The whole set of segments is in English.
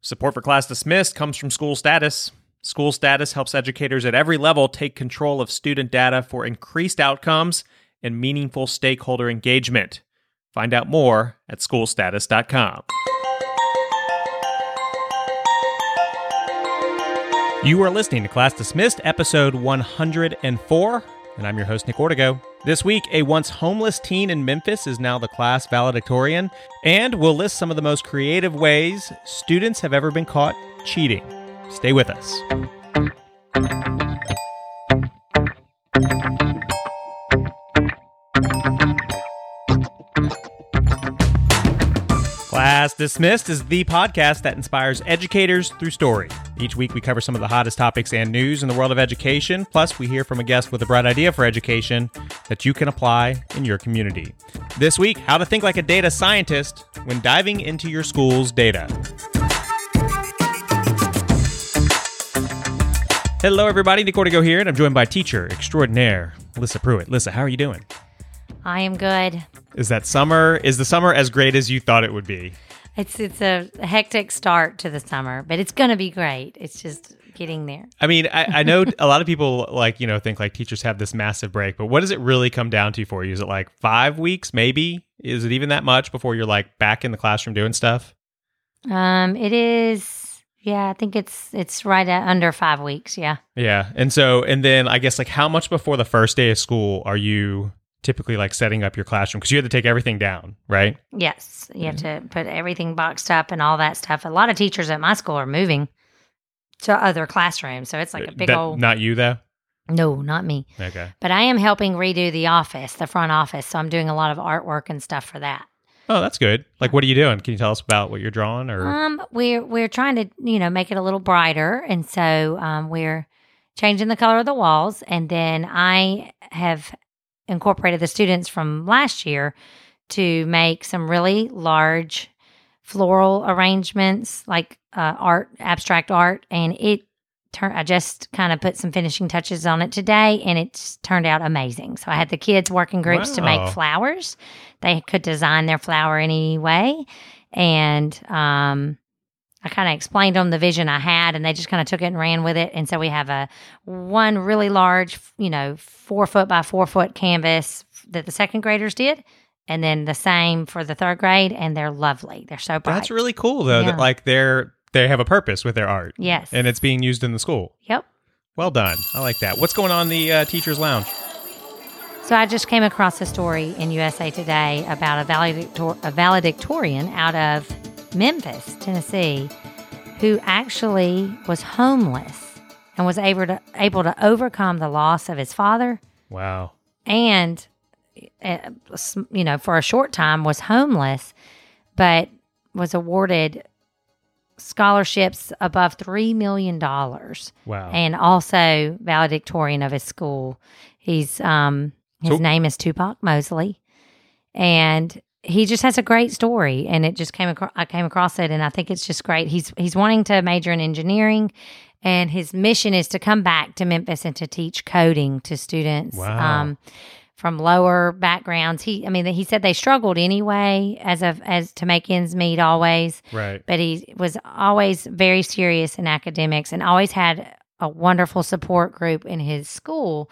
Support for Class Dismissed comes from School Status. School Status helps educators at every level take control of student data for increased outcomes and meaningful stakeholder engagement. Find out more at schoolstatus.com. You are listening to Class Dismissed, episode 104, and I'm your host, Nick Ortego. This week, a once homeless teen in Memphis is now the class valedictorian, and we'll list some of the most creative ways students have ever been caught cheating. Stay with us. Class Dismissed is the podcast that inspires educators through story. Each week, we cover some of the hottest topics and news in the world of education. Plus, we hear from a guest with a bright idea for education that you can apply in your community. This week, how to think like a data scientist when diving into your school's data. Hello, everybody. Nick Ortego here, and I'm joined by teacher extraordinaire, Lissa Pruitt. Lissa, how are you doing? I am good. Is that summer? Is the summer as great as you thought it would be? It's it's a hectic start to the summer, but it's going to be great. It's just getting there. I mean, I, I know a lot of people like you know think like teachers have this massive break, but what does it really come down to for you? Is it like five weeks, maybe? Is it even that much before you're like back in the classroom doing stuff? Um, it is. Yeah, I think it's it's right at under five weeks. Yeah. Yeah, and so and then I guess like how much before the first day of school are you typically like setting up your classroom because you had to take everything down, right? Yes, you have to put everything boxed up and all that stuff. A lot of teachers at my school are moving to other classrooms, so it's like a big That- old. Not you though. No, not me. Okay. But I am helping redo the office, the front office. So I'm doing a lot of artwork and stuff for that. Oh, that's good. Like, what are you doing? Can you tell us about what you're drawing? Or Um, we're we're trying to you know make it a little brighter, and so um, we're changing the color of the walls, and then I have incorporated the students from last year to make some really large floral arrangements, like uh, art, abstract art, and it turned. I just kind of put some finishing touches on it today, and it's turned out amazing. So I had the kids working groups to make flowers. They could design their flower any way, and um, I kind of explained them the vision I had, and they just kind of took it and ran with it. And so we have a one really large, you know, four foot by four foot canvas that the second graders did, and then the same for the third grade, and they're lovely. They're so bright. that's really cool though. Yeah. That like they're they have a purpose with their art, yes, and it's being used in the school. yep. Well done. I like that. What's going on in the uh, teachers' lounge? So I just came across a story in USA Today about a, valedictor- a valedictorian out of Memphis, Tennessee, who actually was homeless and was able to able to overcome the loss of his father Wow. and uh, you know for a short time was homeless but was awarded scholarships above 3 million dollars Wow. and also valedictorian of his school. He's um his So- name is Tupac Mosley, and he just has a great story. And it just came across. I came across it, and I think it's just great. He's he's wanting to major in engineering, and his mission is to come back to Memphis and to teach coding to students. Wow. Um, from lower backgrounds, he I mean he said they struggled anyway as of as to make ends meet always, right. but he was always very serious in academics and always had a wonderful support group in his school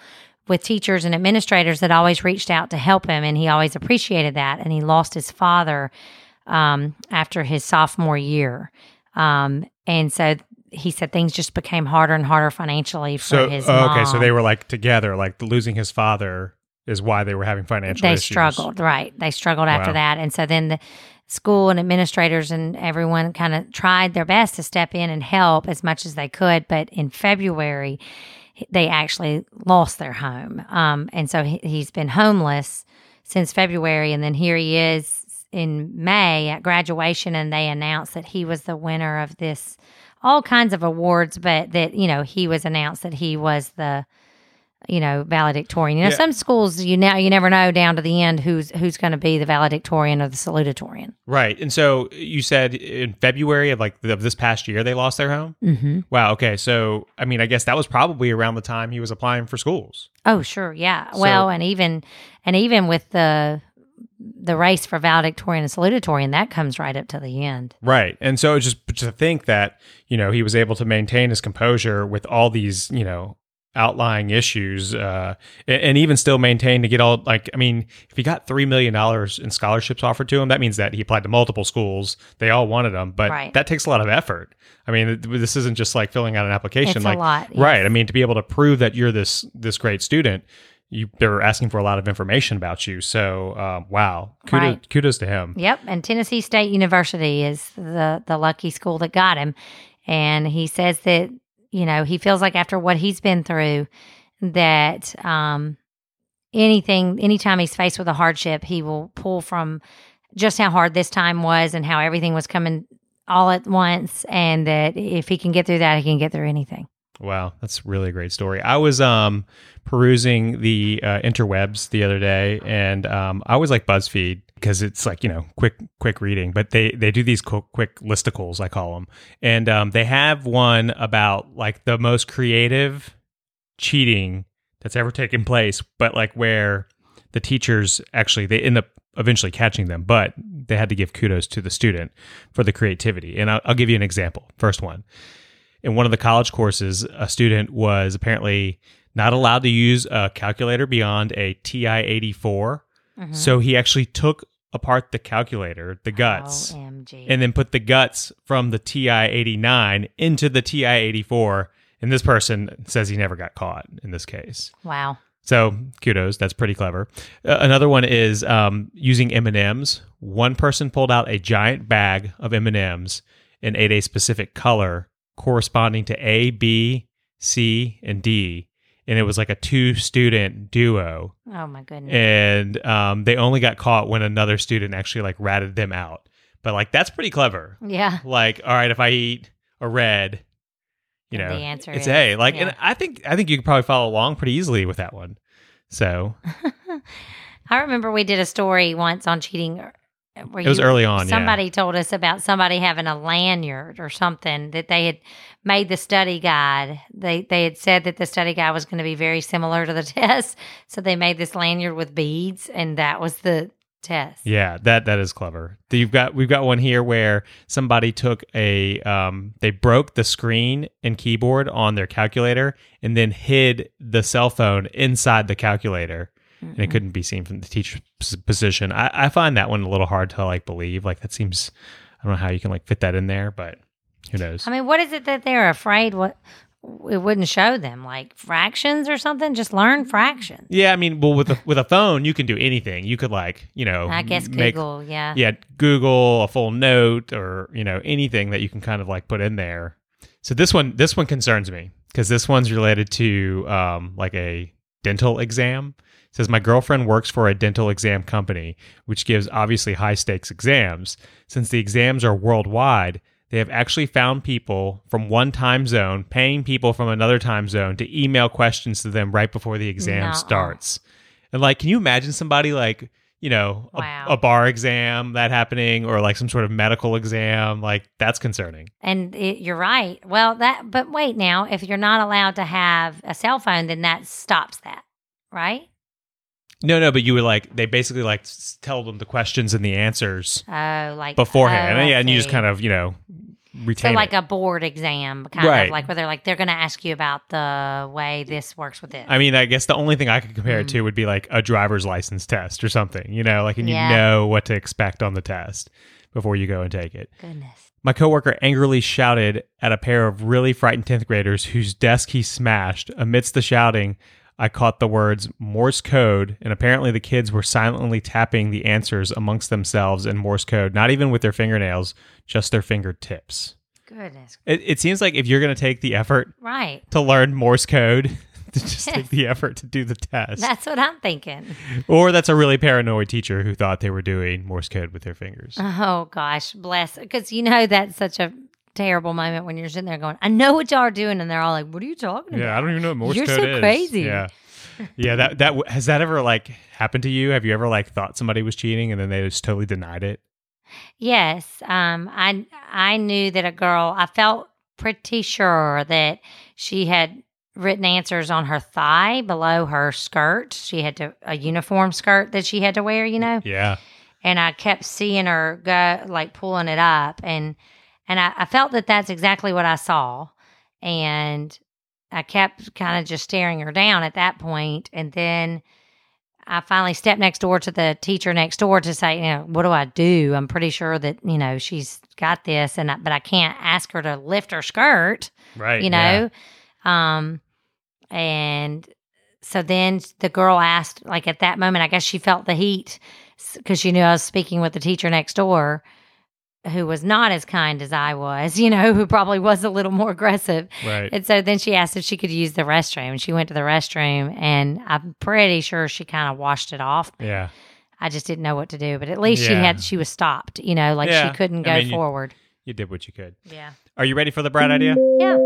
with teachers and administrators that always reached out to help him and he always appreciated that and he lost his father um, after his sophomore year um, and so he said things just became harder and harder financially for So his oh, okay, so they were like together. Like losing his father is why they were having financial. they issues. struggled right they struggled after Wow. that and so then the school and administrators and everyone kind of tried their best to step in and help as much as they could but in february they actually lost their home. Um, and so he, he's been homeless since february and then here he is in may at graduation and they announced that he was the winner of this all kinds of awards but that you know he was announced that he was the you know, valedictorian. You know, Yeah. some schools you now you never know down to the end who's who's going to be the valedictorian or the salutatorian. Right. And so you said in February of like of this past year they lost their home. Mm-hmm. Wow. Okay. So I mean, I guess that was probably around the time he was applying for schools. Oh, sure, yeah. So- well, and even and even with the the race for valedictorian and salutatorian that comes right up to the end. Right. And so just to think that, you know, he was able to maintain his composure with all these, you know, outlying issues uh, and, and even still maintain to get all like i mean if he got $3 million in scholarships offered to him that means that he applied to multiple schools they all wanted him but Right. that takes a lot of effort i mean this isn't just like filling out an application It's like a lot. right i mean to be able to prove that you're this this great student you they're asking for a lot of information about you so um, wow kudos, Right. kudos to him Yep, and Tennessee State University is the the lucky school that got him. And he says that you know he feels like after what he's been through, that um, anything, anytime he's faced with a hardship, he will pull from just how hard this time was and how everything was coming all at once, and that if he can get through that, he can get through anything. Wow, that's really a great story. I was um perusing the uh, interwebs the other day, and um, I always like BuzzFeed because it's like you know quick quick reading. But they they do these quick, quick listicles, I call them, and um, they have one about like the most creative cheating that's ever taken place, but like where the teachers actually they end up eventually catching them, but they had to give kudos to the student for the creativity. And I'll, I'll give you an example. First one in one of the college courses, a student was apparently not allowed to use a calculator beyond a TI 84. Mhm. So he actually took apart the calculator, the guts, OMG. and then put the guts from the TI 89 into the TI 84. And this person says he never got caught in this case. wow. So kudos, that's pretty clever. Uh, another one is um, using M and M's. One person pulled out a giant bag of M and M's and ate a specific color corresponding to A, B, C, and D, and it was like a two-student duo. Oh my goodness. And um, they only got caught when another student actually like ratted them out. But like that's pretty clever. yeah. Like, all right, if I eat a red, you And know, the answer it's is- A. Like, yeah. and I think I think you could probably follow along pretty easily with that one. So I remember we did a story once on cheating. Where it was you- early on. Somebody told us about somebody having a lanyard or something that they had made the study guide. They they had said that the study guide was going to be very similar to the test, so they made this lanyard with beads, and that was the test. yeah, yeah. That that is clever. You've got we've got one here where somebody took a um they broke the screen and keyboard on their calculator and then hid the cell phone inside the calculator. And it couldn't be seen from the teacher's position. I, I find that one a little hard to like believe. Like that seems, I don't know how you can like fit that in there, but who knows? I mean, what is it that they're afraid? What it wouldn't show them like fractions or something? Just learn fractions. yeah, I mean, well, with a with a phone, you can do anything. You could like, you know, I guess make- Google. yeah. yeah, Google a full note or you know anything that you can kind of like put in there. So this one, this one concerns me because this one's related to um like a dental exam. Says my girlfriend works for a dental exam company, which gives obviously high stakes exams. Since the exams are worldwide, they have actually found people from one time zone paying people from another time zone to email questions to them right before the exam Nuh-uh. starts. And like, can you imagine somebody like, you know, a, Wow. a bar exam that happening or like some sort of medical exam? Like, that's concerning. And it, you're right. Well, that, but wait now, if you're not allowed to have a cell phone, then that stops that, right? No, no, but you would like, they basically like s- tell them the questions and the answers Oh, like beforehand. oh, and, I yeah, and you just see. kind of, you know, retain so like it. a board exam, kind Right. of like where they're like they're going to ask you about the way this works with this. I mean, I guess the only thing I could compare it Mm. to would be like a driver's license test or something, you know, like, and you Yeah. know what to expect on the test before you go and take it. Goodness. My coworker angrily shouted at a pair of really frightened 10th graders whose desk he smashed. Amidst the shouting, I caught the words Morse code, and apparently the kids were silently tapping the answers amongst themselves in Morse code, not even with their fingernails, just their fingertips. Goodness. It, it seems like if you're going to take the effort Right. to learn Morse code, to just take the effort to do the test. That's what I'm thinking. or that's a really paranoid teacher who thought they were doing Morse code with their fingers. Oh gosh, bless. Because you know that's such a terrible moment when you're sitting there going, "I know what y'all are doing," and they're all like, "What are you talking about?" Yeah, I don't even know what Morse You're code so is. crazy. Yeah, yeah. That that has that ever like happened to you? Have you ever like thought somebody was cheating and then they just totally denied it? Yes, um, I I knew that a girl. I felt pretty sure that she had written answers on her thigh below her skirt. She had to a uniform skirt that she had to wear, you know. Yeah. And I kept seeing her go like pulling it up, and and I, I felt that that's exactly what I saw, and I kept kind of just staring her down at that point. and then. I finally stepped next door to the teacher next door to say, you know, what do I do? I'm pretty sure that you know she's got this, and I, but I can't ask her to lift her skirt, Right. you yeah. know. Um, and so then the girl asked, like at that moment, I guess she felt the heat because she knew I was speaking with the teacher next door, who was not as kind as I was, you know, who probably was a little more aggressive. Right. And so then she asked if she could use the restroom. And she went to the restroom, and I'm pretty sure she kind of washed it off. yeah. I just didn't know what to do, but at least she had she was stopped, you know, like Yeah. she couldn't go I mean, you- forward. You did what you could. Yeah. Are you ready for the bright idea? Yeah.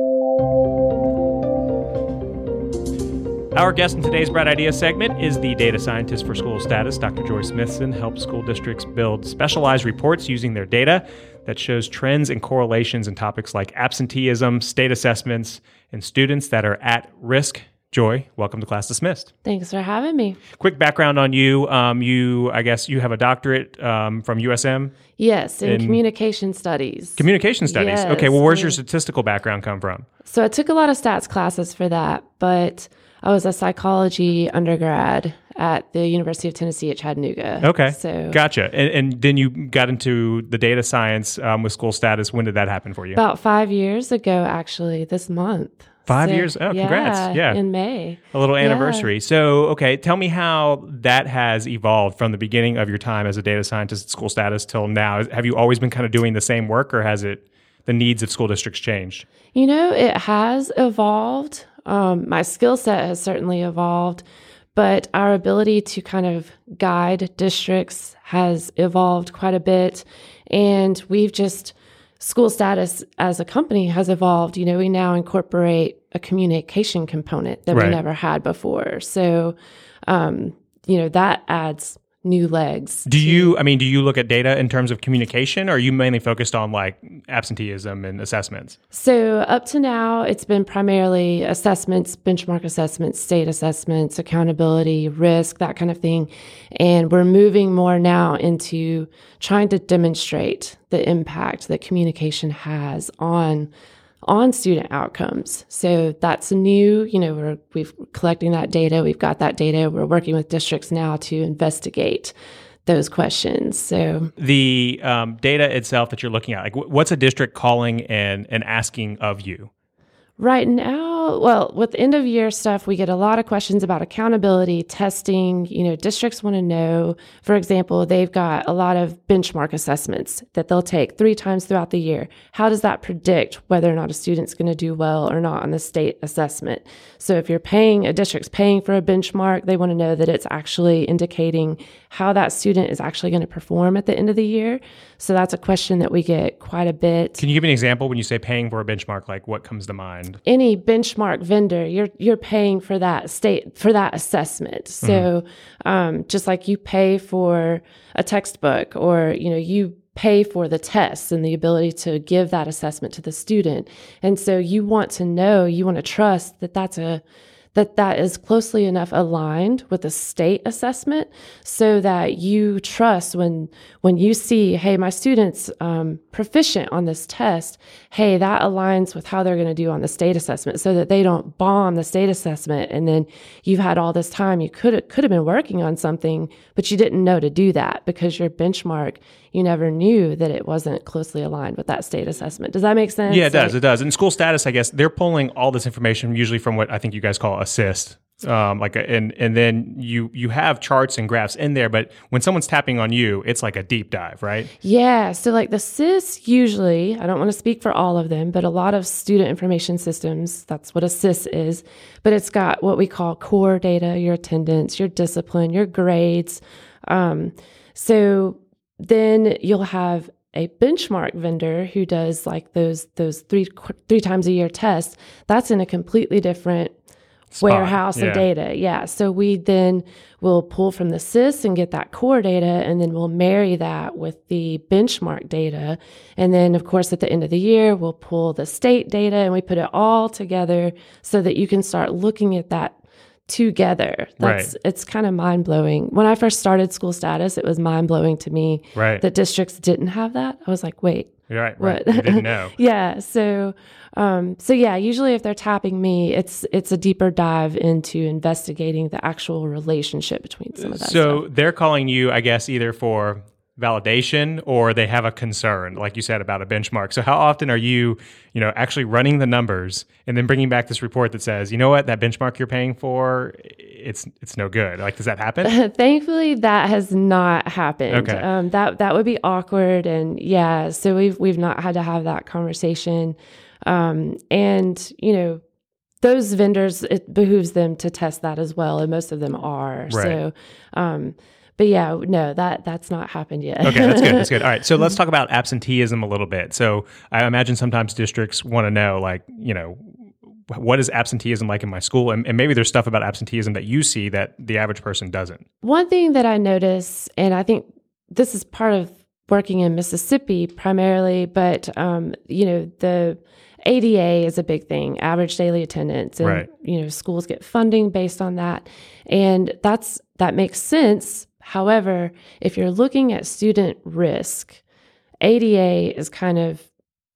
Our guest in today's Bright Idea segment is the data scientist for school status. Dr. Joy Smithson helps school districts build specialized reports using their data that shows trends and correlations in topics like absenteeism, state assessments, and students that are at risk. Joy, welcome to Class Dismissed. Thanks for having me. Quick background on you. Um, you, I guess, you have a doctorate um, from USM, Yes, in, In- communication studies. communication studies. Yes, okay, well, where's your statistical background come from? so I took a lot of stats classes for that, but I was a psychology undergrad at the University of Tennessee at Chattanooga. Okay, So gotcha. And, and then you got into the data science um, with school status. When did that happen for you? about five years ago, actually, this month. Five So, years? Oh, congrats. Yeah. In May. A little anniversary. So, okay, tell me how that has evolved from the beginning of your time as a data scientist at school status till now. Have you always been kind of doing the same work, or has it the needs of school districts changed? You know, it has evolved. Um, my skill set has certainly evolved, but our ability to kind of guide districts has evolved quite a bit. And we've just, school status as a company has evolved. You know, we now incorporate a communication component that Right. we never had before. So, um, you know, that adds new legs. Do you, I mean, do you look at data in terms of communication, or are you mainly focused on like absenteeism and assessments? So, up to now, it's been primarily assessments, benchmark assessments, state assessments, accountability, risk, that kind of thing. And we're moving more now into trying to demonstrate the impact that communication has on on student outcomes. So that's new, you know, we're we've collecting that data, we've got that data, we're working with districts now to investigate those questions. So The um, data itself that you're looking at, like wh- what's a district calling and, and asking of you? Right now, well, with end of year stuff, we get a lot of questions about accountability, testing. You know, districts want to know, for example, they've got a lot of benchmark assessments that they'll take three times throughout the year. How does that predict whether or not a student's going to do well or not on the state assessment? So if you're paying, a district's paying for a benchmark, they want to know that it's actually indicating how that student is actually going to perform at the end of the year. So that's a question that we get quite a bit. Can you give me an example when you say paying for a benchmark? Like what comes to mind? any benchmark vendor, you're you're paying for that state for that assessment. So um, just like you pay for a textbook, or you know you pay for the tests and the ability to give that assessment to the student, and so you want to know, you want to trust that that's a that that is closely enough aligned with the state assessment so that you trust when when you see hey my students um, proficient on this test hey that aligns with how they're going to do on the state assessment so that they don't bomb the state assessment and then you've had all this time you could could have been working on something but you didn't know to do that because your benchmark you never knew that it wasn't closely aligned with that state assessment does that make sense Yeah, it does. Like- It does. In school status, I guess they're pulling all this information usually from what I think you guys call a SIS. Um, like a, and and then you you have charts and graphs in there, but when someone's tapping on you, it's like a deep dive, right? Yeah. So, like the SIS, usually, I don't want to speak for all of them, but a lot of student information systems, that's what a SIS is. But it's got what we call core data, your attendance, your discipline, your grades. Um, so, then you'll have a benchmark vendor who does like those those three three times a year tests that's in a completely different Spot. warehouse Yeah. of data. Yeah. So we then will pull from the SIS and get that core data, and then we'll marry that with the benchmark data. And then, of course, at the end of the year, we'll pull the state data and we put it all together so that you can start looking at that together. That's Right. it's kind of mind blowing. When I first started school status, it was mind blowing to me Right. that districts didn't have that. I was like, wait, You're right. Right. what? Didn't know. yeah. So, um, so yeah. Usually, if they're tapping me, it's it's a deeper dive into investigating the actual relationship between some of that. So stuff. they're calling you, I guess, either for validation or they have a concern, like you said about a benchmark. So how often are you, you know, actually running the numbers and then bringing back this report that says, you know what, that benchmark you're paying for, it's it's no good. Like, does that happen? Thankfully, that has not happened. Okay. Um, that that would be awkward, and yeah. So we've we've not had to have that conversation, um, and you know. Those vendors, it behooves them to test that as well, and most of them are. Right. So, um, but yeah, no, that that's not happened yet. Okay, that's good. That's good. All right, so let's talk about absenteeism a little bit. So I imagine sometimes districts want to know, like, you know, what is absenteeism like in my school, and, and maybe there's stuff about absenteeism that you see that the average person doesn't. One thing that I notice, and I think this is part of working in Mississippi primarily, but um, you know the ADA is a big thing, average daily attendance, and Right. you know schools get funding based on that, and that's that makes sense. However, if you're looking at student risk, ADA is kind of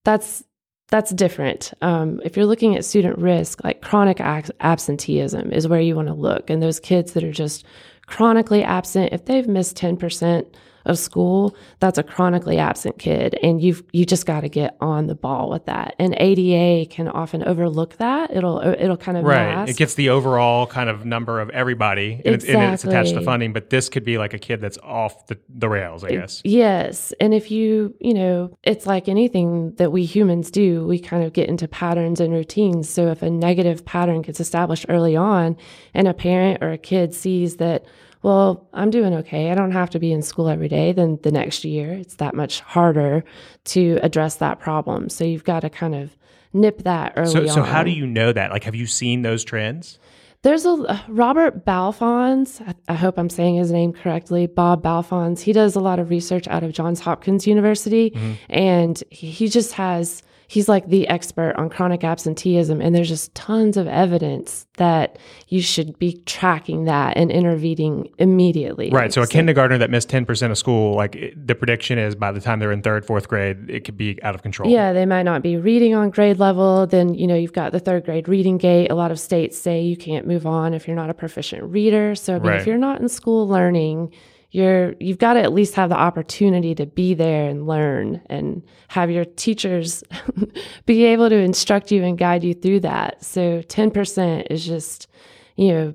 that's that's different. Um, if you're looking at student risk, like chronic absenteeism is where you want to look, and those kids that are just chronically absent, if they've missed ten percent of school, that's a chronically absent kid, and you've you just got to get on the ball with that. And ADA can often overlook that. It'll uh, it'll kind of Right. mask. It gets the overall kind of number of everybody, and, it's, and it's attached to funding. But this could be like a kid that's off the, the rails, I guess. Yes. And if you, you know, it's like anything that we humans do, we kind of get into patterns and routines. So if a negative pattern gets established early on and a parent or a kid sees that, well, I'm doing okay, I don't have to be in school every day, then the next year it's that much harder to address that problem. So you've got to kind of nip that early So, on. so how do you know that? Like, have you seen those trends? There's a uh, Robert Balfanz. I, I hope I'm saying his name correctly. Bob Balfanz. He does a lot of research out of Johns Hopkins University, Mm-hmm. and he, he just has. He's like the expert on chronic absenteeism, and there's just tons of evidence that you should be tracking that and intervening immediately. Right. So a kindergartner that missed ten percent of school, like it, the prediction is by the time they're in third, fourth grade, it could be out of control. Yeah, they might not be reading on grade level. Then, you know, you've got the third grade reading gate. A lot of states say you can't move on if you're not a proficient reader. So, I mean, Right. if you're not in school learning, you're you've got to at least have the opportunity to be there and learn and have your teachers be able to instruct you and guide you through that. So, 10% is just, you know,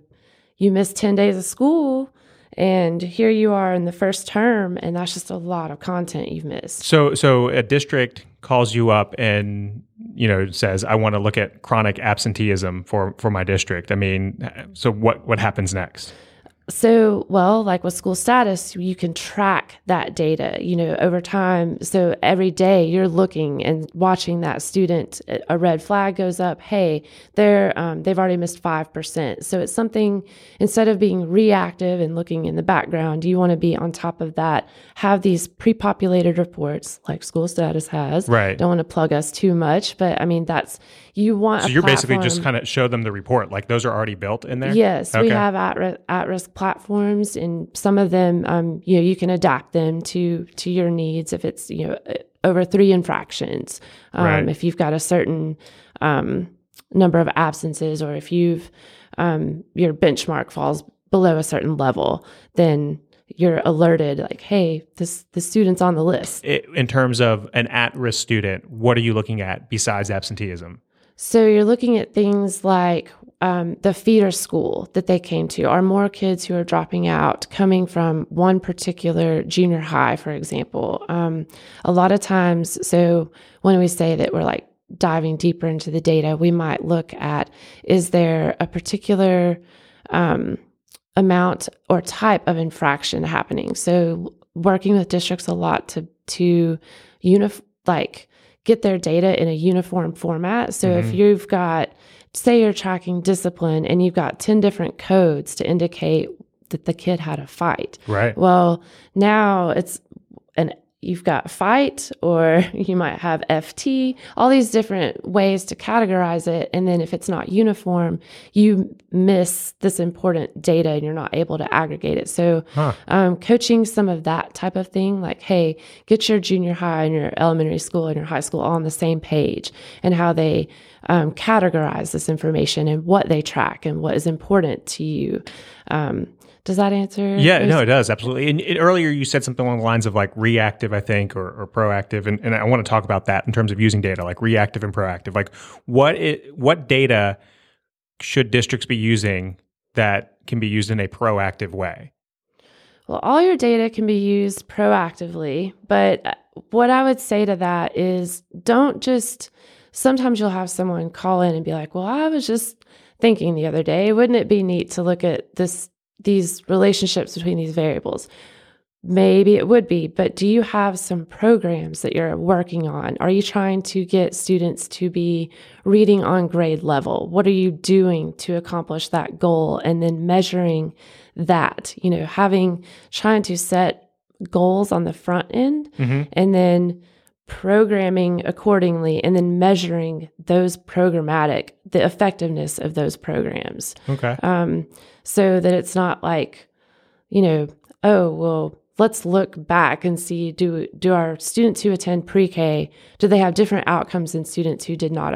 you miss 10 days of school and here you are in the first term and that's just a lot of content you've missed. So, so a district calls you up and you know says, "I want to look at chronic absenteeism for for my district." I mean, so what what happens next? So, well, like with school status, you can track that data, you know, over time. So every day you're looking and watching that student, a red flag goes up. Hey, they're, um, they've already missed 5%. So it's something, instead of being reactive and looking in the background, you want to be on top of that, have these pre-populated reports like school status has. Right. Don't want to plug us too much, but I mean, that's, you want So you're basically just kind of show them the report, like those are already built in there. Yes, we have at at risk platforms, and some of them, um, you know, you can adapt them to to your needs. If it's you know over three infractions, um, Right. if you've got a certain um, number of absences, or if you've um, your benchmark falls below a certain level, then you're alerted like, hey, this the student's on the list. I- in terms of an at-risk student, what are you looking at besides absenteeism? So you're looking at things like um, the feeder school that they came to. Are more kids who are dropping out coming from one particular junior high, for example? Um, a lot of times, so when we say that we're like diving deeper into the data, we might look at is there a particular um, amount or type of infraction happening? So working with districts a lot to to unif- like get their data in a uniform format. So if you've got, say, you're tracking discipline and you've got 10 different codes to indicate that the kid had a fight. Right. Well, now it's you've got fight or you might have FT, all these different ways to categorize it. And then if it's not uniform, you miss this important data and you're not able to aggregate it. So, um, coaching some of that type of thing, like, hey, get your junior high and your elementary school and your high school all on the same page and how they um, categorize this information and what they track and what is important to you. Um, does that answer? Yeah, no, it does absolutely. And it, earlier you said something along the lines of like reactive, I think, or, or proactive, and, and I want to talk about that in terms of using data, like reactive and proactive. Like what it, what data should districts be using that can be used in a proactive way? Well, all your data can be used proactively, but uh, what I would say to that is don't just sometimes you'll have someone call in and be like, "Well, I was just thinking the other day, wouldn't it be neat to look at this these relationships between these variables?" Maybe it would be, but do you have some programs that you're working on? Are you trying to get students to be reading on grade level? What are you doing to accomplish that goal? And then measuring that, you know, having, trying to set goals on the front end mm-hmm. and then programming accordingly and then measuring those programmatic, the effectiveness of those programs Okay. um, so that it's not like, you know, oh well, let's look back and see do do our students who attend pre-K do they have different outcomes than students who did not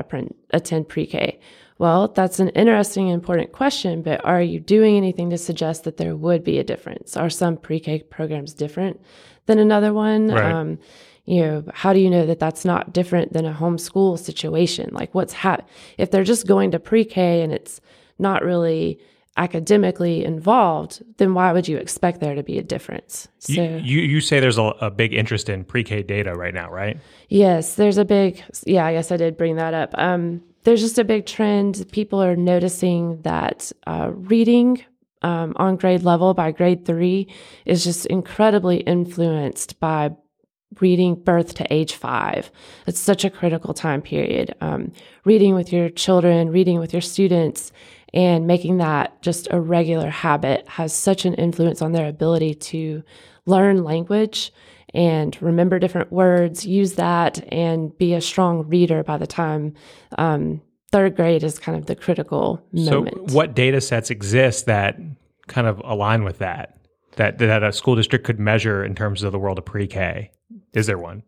attend pre-K? Well, that's an interesting, important question. But are you doing anything to suggest that there would be a difference? Are some pre-K programs different than another one? Right. Um, you know, how do you know that that's not different than a homeschool situation? Like, what's hap- if they're just going to pre-K and it's not really academically involved, then why would you expect there to be a difference? So, You, you you say there's a, a big interest in pre-K data right now, right? yes, there's a big, yeah, I guess I did bring that up. Um, there's just a big trend. People are noticing that uh, reading um, on grade level by grade three is just incredibly influenced by reading birth to age five. It's such a critical time period. Um, reading with your children, reading with your students, and making that just a regular habit has such an influence on their ability to learn language and remember different words, use that, and be a strong reader by the time um, third grade is kind of the critical moment. So, what data sets exist that kind of align with that? That that a school district could measure in terms of the world of pre-K? Is there one?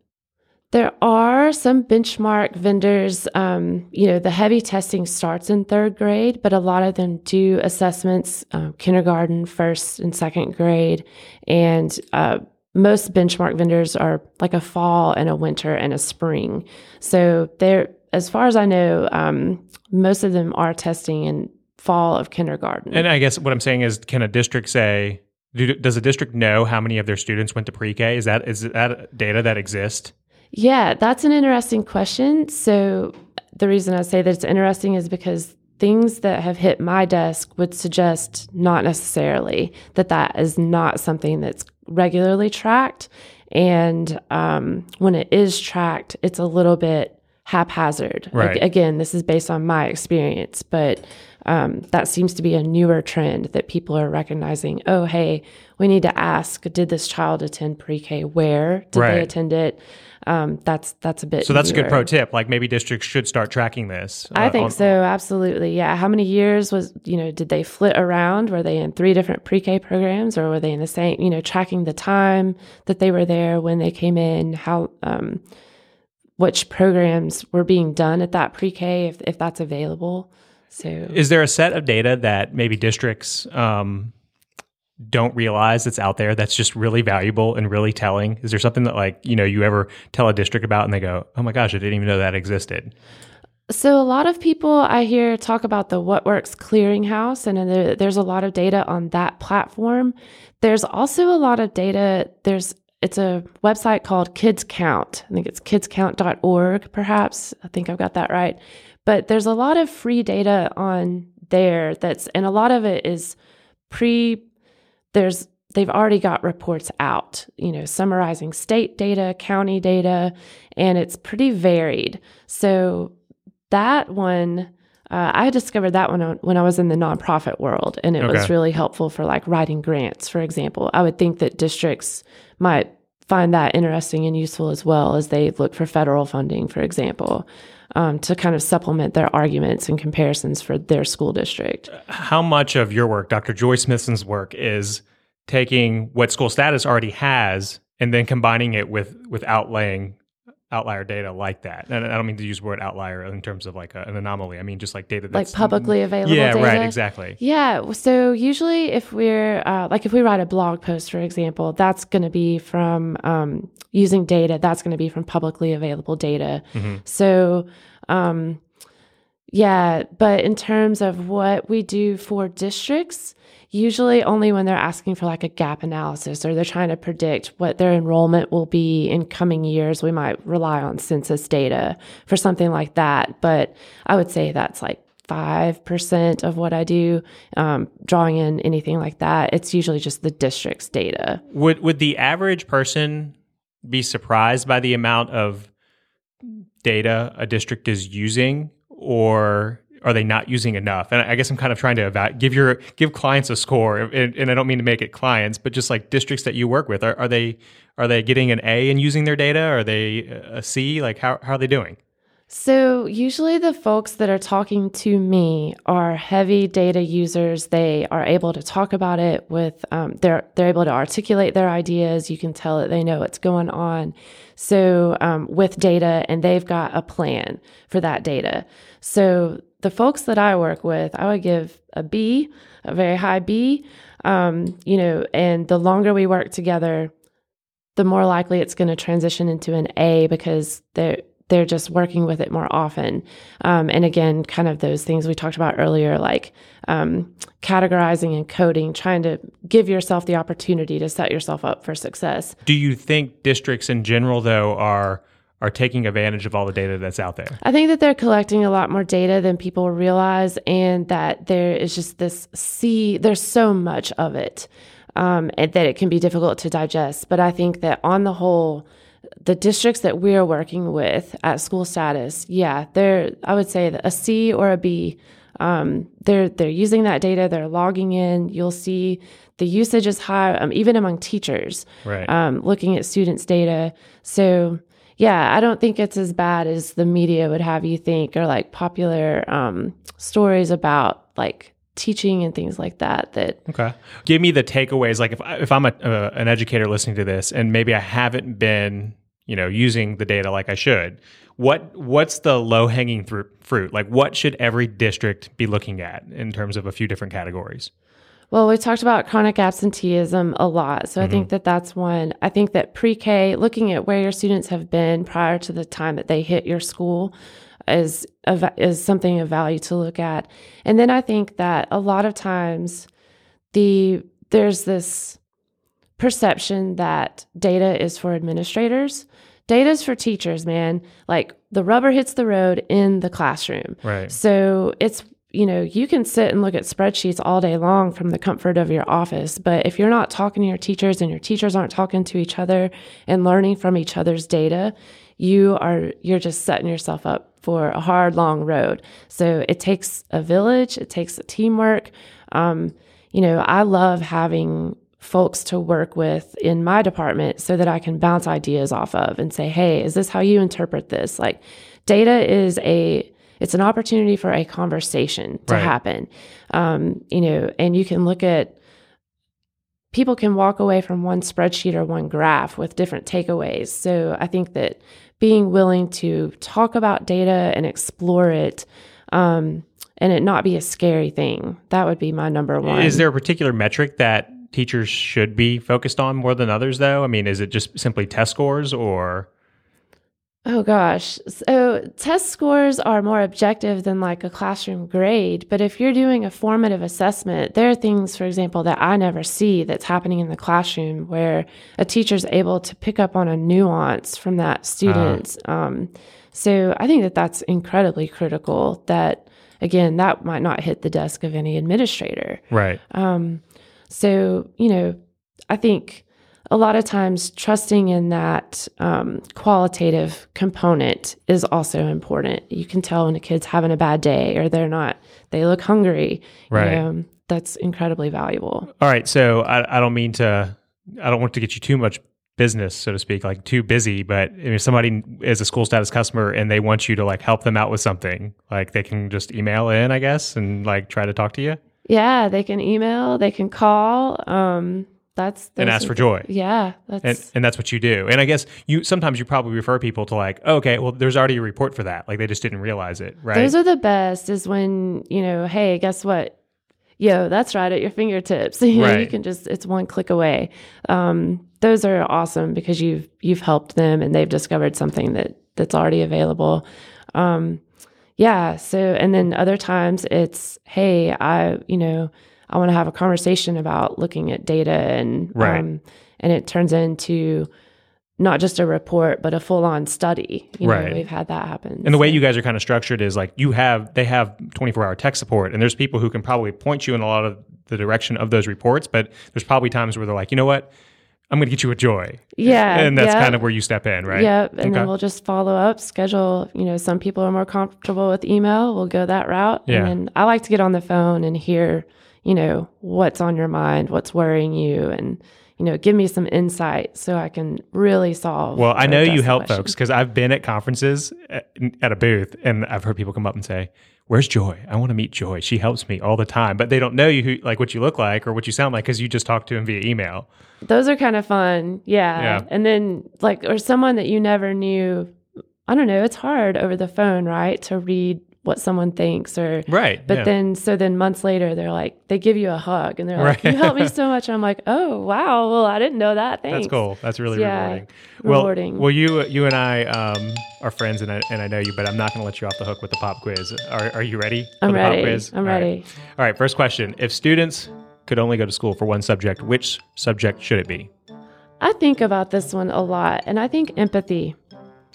There are some benchmark vendors. Um, you know, the heavy testing starts in third grade, but a lot of them do assessments, uh, kindergarten, first and second grade. And uh, most benchmark vendors are like a fall and a winter and a spring. So they're, as far as I know, um, most of them are testing in fall of kindergarten. And I guess what I'm saying is, can a district say? Do, does a district know how many of their students went to pre-K? Is that is that data that exists? Yeah, that's an interesting question. So, the reason I say that it's interesting is because things that have hit my desk would suggest not necessarily that that is not something that's regularly tracked. And um, when it is tracked, it's a little bit haphazard. Like, again, this is based on my experience, but um, that seems to be a newer trend that people are recognizing. Oh, hey, we need to ask: Did this child attend pre-K? Where did Right. they attend it? Um, that's that's a bit. So that's a good pro tip. Like maybe districts should start tracking this. I uh, think on- so, absolutely. Yeah. How many years was, you know, did they flit around? Were they in three different pre K programs or were they in the same, you know, tracking the time that they were there when they came in, how, um, which programs were being done at that pre K if, if that's available. So, Is there a set of data that maybe districts um, don't realize that's out there that's just really valuable and really telling? Is there something that like you know you ever tell a district about and they go, "Oh my gosh, I didn't even know that existed." So a lot of people I hear talk about the What Works Clearinghouse, and there, there's a lot of data on that platform. There's also a lot of data. There's it's a website called Kids Count. I think it's kidscount.org, perhaps. I think I've got that right. But there's a lot of free data on there that's, and a lot of it is pre. There's they've already got reports out, you know, summarizing state data, county data, and it's pretty varied. So that one, uh, I discovered that one when I was in the nonprofit world, and it okay. was really helpful for like writing grants, for example. I would think that districts might find that interesting and useful as well as they look for federal funding, for example um, to kind of supplement their arguments and comparisons for their school district. How much of your work, Dr. Joy Smithson's work, is taking what school status already has and then combining it with with outlaying outlier data like that. And I don't mean to use the word outlier in terms of like a, an anomaly. I mean just like data that's like publicly available. Yeah, data. right, exactly. Yeah. So usually, if we're uh, like if we write a blog post, for example, that's going to be from um, using data. That's going to be from publicly available data. Mm-hmm. So. Um, yeah, but in terms of what we do for districts, usually only when they're asking for like a gap analysis or they're trying to predict what their enrollment will be in coming years, we might rely on census data for something like that. But I would say that's like 5% of what I do, um, drawing in anything like that. It's usually just the district's data. Would, would the average person be surprised by the amount of data a district is using or are they not using enough? And I guess I'm kind of trying to give your give clients a score, and, and, I don't mean to make it clients, but just like districts that you work with, are, are they are they getting an A in using their data? Are they a C? Like how how are they doing? So, usually the folks that are talking to me are heavy data users. They are able to talk about it with, um, they're, they're able to articulate their ideas. You can tell that they know what's going on. So, um, with data, and they've got a plan for that data. So, the folks that I work with, I would give a B, a very high B. Um, you know, and the longer we work together, the more likely it's going to transition into an A because they're, they're just working with it more often. Um, and again, kind of those things we talked about earlier, like um, categorizing and coding, trying to give yourself the opportunity to set yourself up for success. Do you think districts in general, though, are are taking advantage of all the data that's out there? I think that they're collecting a lot more data than people realize, and that there is just this sea. There's so much of it, um, and that it can be difficult to digest. But I think that on the whole the districts that we're working with at school status, yeah, they're I would say a C or a B. Um, they're they're using that data. They're logging in. You'll see the usage is high, um, even among teachers. Right. Um, looking at students' data. So yeah, I don't think it's as bad as the media would have you think, or like popular um, stories about like teaching and things like that that okay give me the takeaways like if, I, if i'm a, uh, an educator listening to this and maybe i haven't been you know using the data like i should what what's the low hanging fruit like what should every district be looking at in terms of a few different categories well, we talked about chronic absenteeism a lot. So mm-hmm. I think that that's one. I think that pre K, looking at where your students have been prior to the time that they hit your school, is a, is something of value to look at. And then I think that a lot of times the there's this perception that data is for administrators. Data is for teachers, man. Like the rubber hits the road in the classroom. Right. So it's you know, you can sit and look at spreadsheets all day long from the comfort of your office, but if you're not talking to your teachers and your teachers aren't talking to each other and learning from each other's data, you are you're just setting yourself up for a hard long road. So it takes a village it takes a teamwork. Um, you know i love having folks to work with in my department so that i can bounce ideas off of and say hey is this how you interpret this? Like data is a it's an opportunity for a conversation to right. happen um, you know and you can look at people can walk away from one spreadsheet or one graph with different takeaways so i think that being willing to talk about data and explore it um, and it not be a scary thing. That would be my number one. Is there a particular metric that teachers should be focused on more than others, though? I mean, is it just simply test scores or? Oh gosh. So test scores are more objective than like a classroom grade. But if you're doing a formative assessment, there are things, for example, that I never see that's happening in the classroom where a teacher's able to pick up on a nuance from that student. Uh. Um, so I think that that's incredibly critical that, again, that might not hit the desk of any administrator. Right. Um, so, you know, I think a lot of times trusting in that um, qualitative component is also important. You can tell when a kid's having a bad day or they're not, they look hungry. Right. You know, that's incredibly valuable. All right. So I, I don't mean to, I don't want to get you too much business, so to speak, like too busy. But if somebody is a school status customer and they want you to like help them out with something, like they can just email in, I guess, and like try to talk to you Yeah, they can email, they can call. Um, that's and ask for joy. Yeah, that's And, and that's what you do. And I guess you sometimes you probably refer people to like, oh, okay, well, there's already a report for that. Like they just didn't realize it, right? Those are the best is when, you know, hey, guess what? Yo, that's right at your fingertips. You know, you can just it's one click away. Um, those are awesome because you've you've helped them and they've discovered something that that's already available. Um, yeah, so and then other times it's, hey, I, you know, I want to have a conversation about looking at data and Right. um and it turns into not just a report but a full-on study. You Right. know, we've had that happen. and the way you guys are kind of structured is like you have they have 24 hour tech support and there's people who can probably point you in a lot of the direction of those reports but there's probably times where they're like you know what i'm going to get you a joy Yeah, and that's yeah. kind of where you step in right Yep. And Okay. then we'll just follow up, schedule, you know, some people are more comfortable with email. We'll go that route. Yeah. And then I like to get on the phone and hear, you know, what's on your mind, what's worrying you, and, you know, give me some insight so I can really solve. well i know you help question. folks because i've been at conferences eh, at, at a booth and i've heard people come up and say where's joy i want to meet joy she helps me all the time but they don't know you who like what you look like or what you sound like because you just talk to them via email Those are kind of fun. Yeah. Yeah. And then, like, or someone that you never knew. I don't know. It's hard over the phone, right? To read what someone thinks or right But yeah. then, so then months later, they're like, they give you a hug and they're like, Right. you helped me so much. I'm like, oh, wow. Well, I didn't know that. Thanks. That's cool. That's really Yeah, rewarding. Well, rewarding. well, you you and I um, are friends, and I, and I know you, but I'm not going to let you off the hook with the pop quiz. Are, are you ready? I'm ready. quiz? I'm All right. ready. All right. First question: If students could only go to school for one subject, which subject should it be? I think about this one a lot and I think empathy.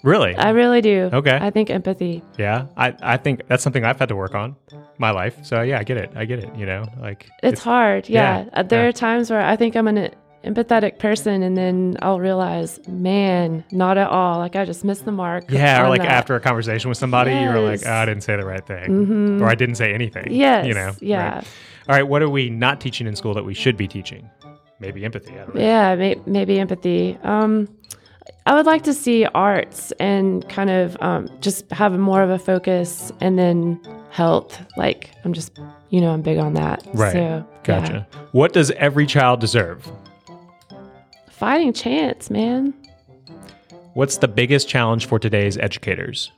Really? I really do. Okay. I think empathy. yeah. I, I think that's something I've had to work on my life. So yeah, I get it. I get it. You know, like It's, hard. Yeah. yeah, Uh, There yeah. are times where I think I'm an empathetic person and then I'll realize, man, not at all. Like I just missed the mark. Yeah, or like that. after a conversation with somebody, you're like, oh, I didn't say the right thing, or I didn't say anything. Yes. you know. Yeah. right. All right. What are we not teaching in school that we should be teaching? Maybe empathy. I don't know. Yeah, may, maybe empathy. Um, I would like to see arts and kind of um, just have more of a focus, and then health. Like I'm just, you know, I'm big on that. Right. So, yeah. Gotcha. What does every child deserve? Fighting chance, man. What's the biggest challenge for today's educators?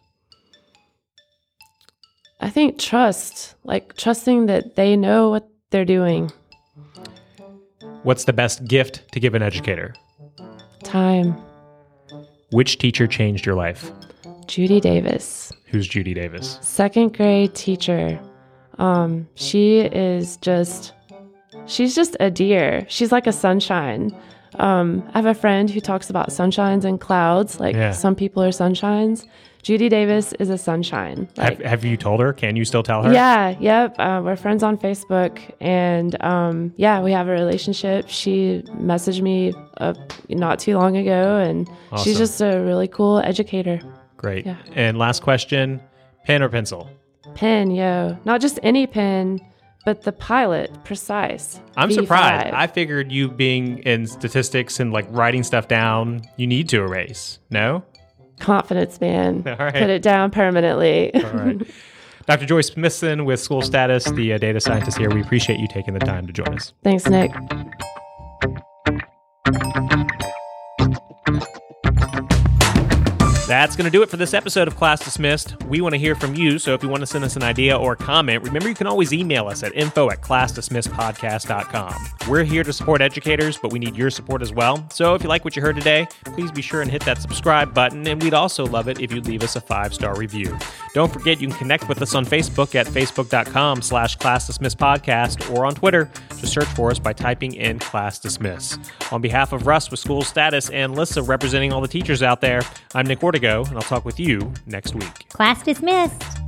I think trust, like trusting that they know what they're doing. What's the best gift to give an educator? Time. Which teacher changed your life? Judy Davis. Who's Judy Davis? second grade teacher. Um, she is just, she's just a dear. She's like a sunshine. Um, I have a friend who talks about sunshines and clouds. Like Yeah. some people are sunshines. Judy Davis is a sunshine. Have, Like, have you told her? Can you still tell her? yeah, yep. Uh, we're friends on Facebook, and um, yeah, we have a relationship. She messaged me uh, not too long ago, and Awesome. she's just a really cool educator. Great. Yeah. And last question pen or pencil? Pen, yo, not just any pen, but the pilot, precise. I'm V5. surprised. I figured you being in statistics and like writing stuff down, you need to erase. No? Confidence, man. All right. Put it down permanently. All right. Dr. Joy Smithson with SchoolStatus, the uh, data scientist here. We appreciate you taking the time to join us. Thanks, Nick. That's going to do it for this episode of Class Dismissed. We want to hear from you, so if you want to send us an idea or comment, remember you can always email us at info at classdismissedpodcast.com. We're here to support educators, but we need your support as well. So if you like what you heard today, please be sure and hit that subscribe button, and we'd also love it if you'd leave us a five-star review. Don't forget you can connect with us on Facebook at facebook.com slash classdismissedpodcast or on Twitter. Just search for us by typing in Class Dismiss. On behalf of Russ with SchoolStatus and Lissa representing all the teachers out there, I'm Nick And I'll talk with you next week. Class dismissed.